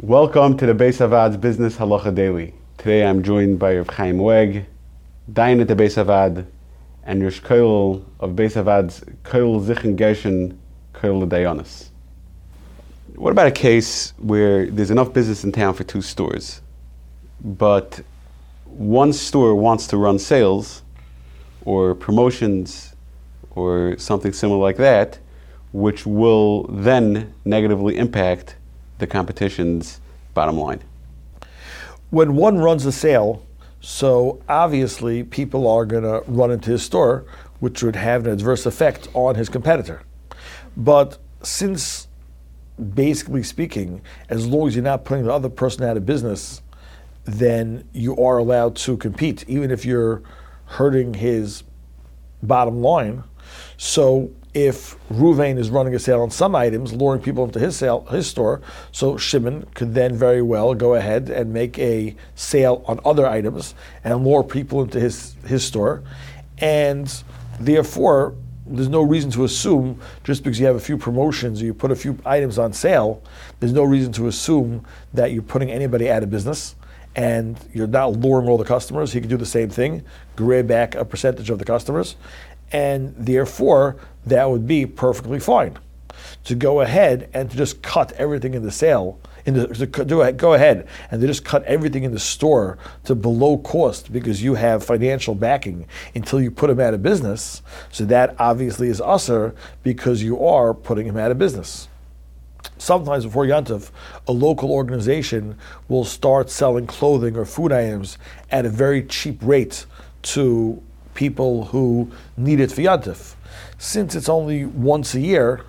Welcome to the Bais HaVaad's Business Halacha Daily. Today I'm joined by Rav Chaim Weg, Dayan at the Bais HaVaad, and Rosh Kollel of Bais HaVaad's Kollel Zichron Gershon Kollel Dayanus. What about a case where there's enough business in town for two stores, but one store wants to run sales or promotions or something similar like that, which will then negatively impact the competition's bottom line? When one runs a sale, so obviously people are going to run into his store, which would have an adverse effect on his competitor. But since, basically speaking, as long as you're not putting the other person out of business, then you are allowed to compete, even if you're hurting his bottom line. So if Ruvain is running a sale on some items, luring people into his sale, his store, so Shimon could then very well go ahead and make a sale on other items and lure people into his his store, and therefore there's no reason to assume just because you have a few promotions or you put a few items on sale, there's no reason to assume that you're putting anybody out of business and you're not luring all the customers. He could do the same thing, grab back a percentage of the customers, and therefore that would be perfectly fine to go ahead and to just cut everything in the sale in the, to do, go ahead and to just cut everything in the store to below cost because you have financial backing until you put them out of business. So that obviously is assur because you are putting him out of business. Sometimes before Yantiv, a local organization will start selling clothing or food items at a very cheap rate to people who need it for Yantif. Since it's only once a year,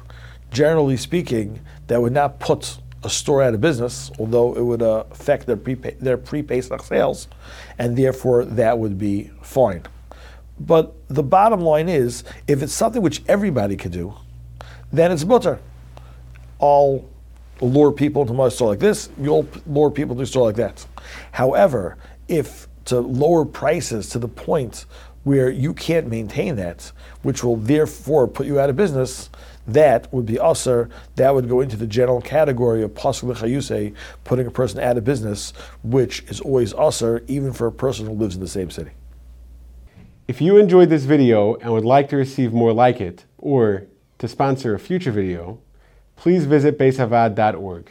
generally speaking, that would not put a store out of business, although it would uh, affect their pre their pre-Pesach sales, and therefore that would be fine. But the bottom line is, if it's something which everybody could do, then it's mutar. I'll lure people into my store like this, you'll lure people to a store like that. However, if to lower prices to the point where you can't maintain that, which will therefore put you out of business, that would be assur. That would go into the general category of pasul chayuse, putting a person out of business, which is always assur, even for a person who lives in the same city. If you enjoyed this video and would like to receive more like it, or to sponsor a future video, please visit baishavaad.org.